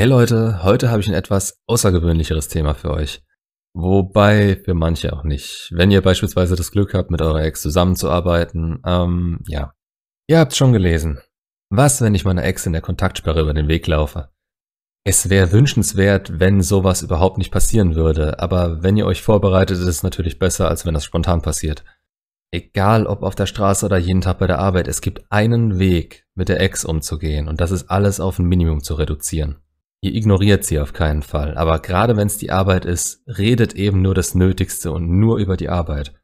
Hey Leute, heute habe ich ein etwas außergewöhnlicheres Thema für euch. Wobei für manche auch nicht. Wenn ihr beispielsweise das Glück habt, mit eurer Ex zusammenzuarbeiten, ähm, ja. Ihr habt's schon gelesen. Was, wenn ich meiner Ex in der Kontaktsperre über den Weg laufe? Es wäre wünschenswert, wenn sowas überhaupt nicht passieren würde, aber wenn ihr euch vorbereitet, ist es natürlich besser, als wenn das spontan passiert. Egal ob auf der Straße oder jeden Tag bei der Arbeit, es gibt einen Weg, mit der Ex umzugehen und das ist alles auf ein Minimum zu reduzieren. Ihr ignoriert sie auf keinen Fall, aber gerade wenn es die Arbeit ist, redet eben nur das Nötigste und nur über die Arbeit.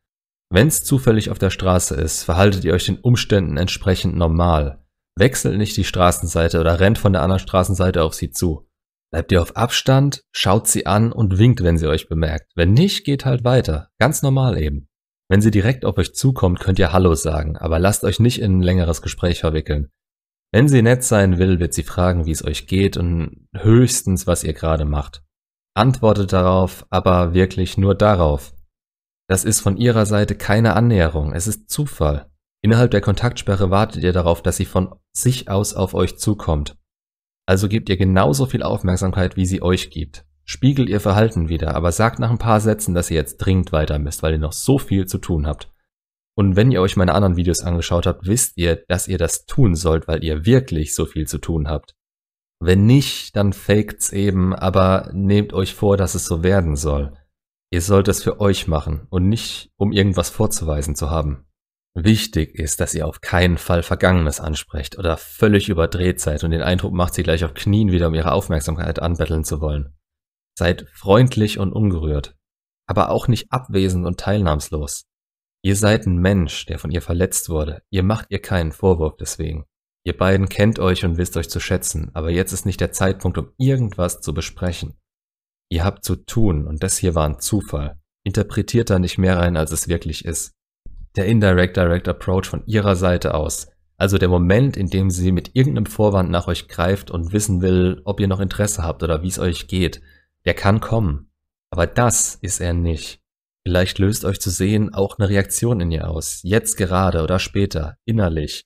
Wenn es zufällig auf der Straße ist, verhaltet ihr euch den Umständen entsprechend normal. Wechselt nicht die Straßenseite oder rennt von der anderen Straßenseite auf sie zu. Bleibt ihr auf Abstand, schaut sie an und winkt, wenn sie euch bemerkt. Wenn nicht, geht halt weiter. Ganz normal eben. Wenn sie direkt auf euch zukommt, könnt ihr Hallo sagen, aber lasst euch nicht in ein längeres Gespräch verwickeln. Wenn sie nett sein will, wird sie fragen, wie es euch geht und höchstens, was ihr gerade macht. Antwortet darauf, aber wirklich nur darauf. Das ist von ihrer Seite keine Annäherung, es ist Zufall. Innerhalb der Kontaktsperre wartet ihr darauf, dass sie von sich aus auf euch zukommt. Also gebt ihr genauso viel Aufmerksamkeit, wie sie euch gibt. Spiegelt ihr Verhalten wieder, aber sagt nach ein paar Sätzen, dass ihr jetzt dringend weiter müsst, weil ihr noch so viel zu tun habt. Und wenn ihr euch meine anderen Videos angeschaut habt, wisst ihr, dass ihr das tun sollt, weil ihr wirklich so viel zu tun habt. Wenn nicht, dann faked's eben, aber nehmt euch vor, dass es so werden soll. Ihr sollt es für euch machen und nicht, um irgendwas vorzuweisen zu haben. Wichtig ist, dass ihr auf keinen Fall Vergangenes ansprecht oder völlig überdreht seid und den Eindruck macht, sie gleich auf Knien wieder um ihre Aufmerksamkeit anbetteln zu wollen. Seid freundlich und ungerührt, aber auch nicht abwesend und teilnahmslos. Ihr seid ein Mensch, der von ihr verletzt wurde. Ihr macht ihr keinen Vorwurf deswegen. Ihr beiden kennt euch und wisst euch zu schätzen, aber jetzt ist nicht der Zeitpunkt, um irgendwas zu besprechen. Ihr habt zu tun und das hier war ein Zufall. Interpretiert da nicht mehr rein, als es wirklich ist. Der Indirect Direct Approach von ihrer Seite aus, also der Moment, in dem sie mit irgendeinem Vorwand nach euch greift und wissen will, ob ihr noch Interesse habt oder wie es euch geht, der kann kommen. Aber das ist er nicht. Vielleicht löst euch zu sehen auch eine Reaktion in ihr aus, jetzt gerade oder später, innerlich.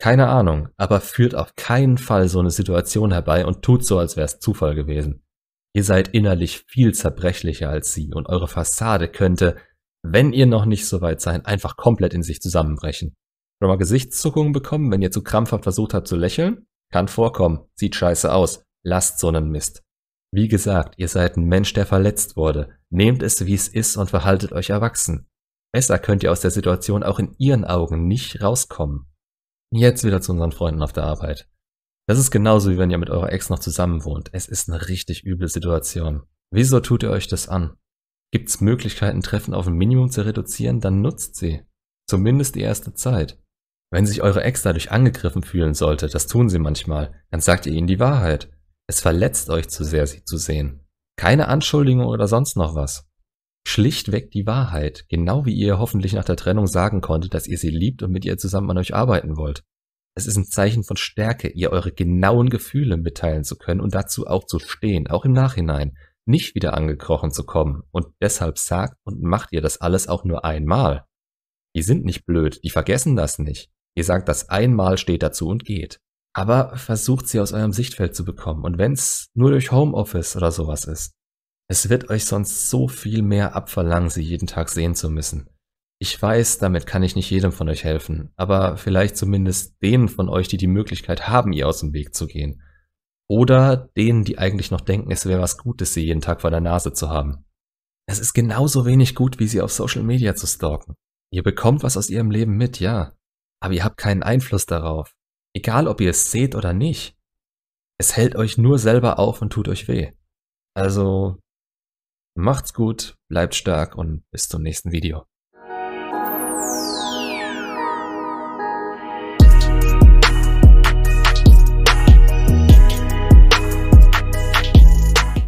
Keine Ahnung, aber führt auf keinen Fall so eine Situation herbei und tut so, als wäre es Zufall gewesen. Ihr seid innerlich viel zerbrechlicher als sie und eure Fassade könnte, wenn ihr noch nicht so weit seid, einfach komplett in sich zusammenbrechen. Schon mal Gesichtszuckungen bekommen, wenn ihr zu krampfhaft versucht habt zu lächeln? Kann vorkommen, sieht scheiße aus. Lasst so einen Mist. Wie gesagt, ihr seid ein Mensch, der verletzt wurde. Nehmt es, wie es ist und verhaltet euch erwachsen. Besser könnt ihr aus der Situation auch in ihren Augen nicht rauskommen. Jetzt wieder zu unseren Freunden auf der Arbeit. Das ist genauso wie wenn ihr mit eurer Ex noch zusammen wohnt. Es ist eine richtig üble Situation. Wieso tut ihr euch das an? Gibt's Möglichkeiten, Treffen auf ein Minimum zu reduzieren, dann nutzt sie. Zumindest die erste Zeit. Wenn sich eure Ex dadurch angegriffen fühlen sollte, das tun sie manchmal, dann sagt ihr ihnen die Wahrheit. Es verletzt euch zu sehr, sie zu sehen. Keine Anschuldigung oder sonst noch was. Schlichtweg die Wahrheit, genau wie ihr hoffentlich nach der Trennung sagen konntet, dass ihr sie liebt und mit ihr zusammen an euch arbeiten wollt. Es ist ein Zeichen von Stärke, ihr eure genauen Gefühle mitteilen zu können und dazu auch zu stehen, auch im Nachhinein, nicht wieder angekrochen zu kommen. Und deshalb sagt und macht ihr das alles auch nur einmal. Die sind nicht blöd, die vergessen das nicht. Ihr sagt das einmal, steht dazu und geht. Aber versucht sie aus eurem Sichtfeld zu bekommen. Und wenn's nur durch Homeoffice oder sowas ist. Es wird euch sonst so viel mehr abverlangen, sie jeden Tag sehen zu müssen. Ich weiß, damit kann ich nicht jedem von euch helfen, aber vielleicht zumindest denen von euch, die die Möglichkeit haben, ihr aus dem Weg zu gehen. Oder denen, die eigentlich noch denken, es wäre was Gutes, sie jeden Tag vor der Nase zu haben. Es ist genauso wenig gut, wie sie auf Social Media zu stalken. Ihr bekommt was aus ihrem Leben mit, ja. Aber ihr habt keinen Einfluss darauf. Egal, ob ihr es seht oder nicht, es hält euch nur selber auf und tut euch weh. Also macht's gut, bleibt stark und bis zum nächsten Video.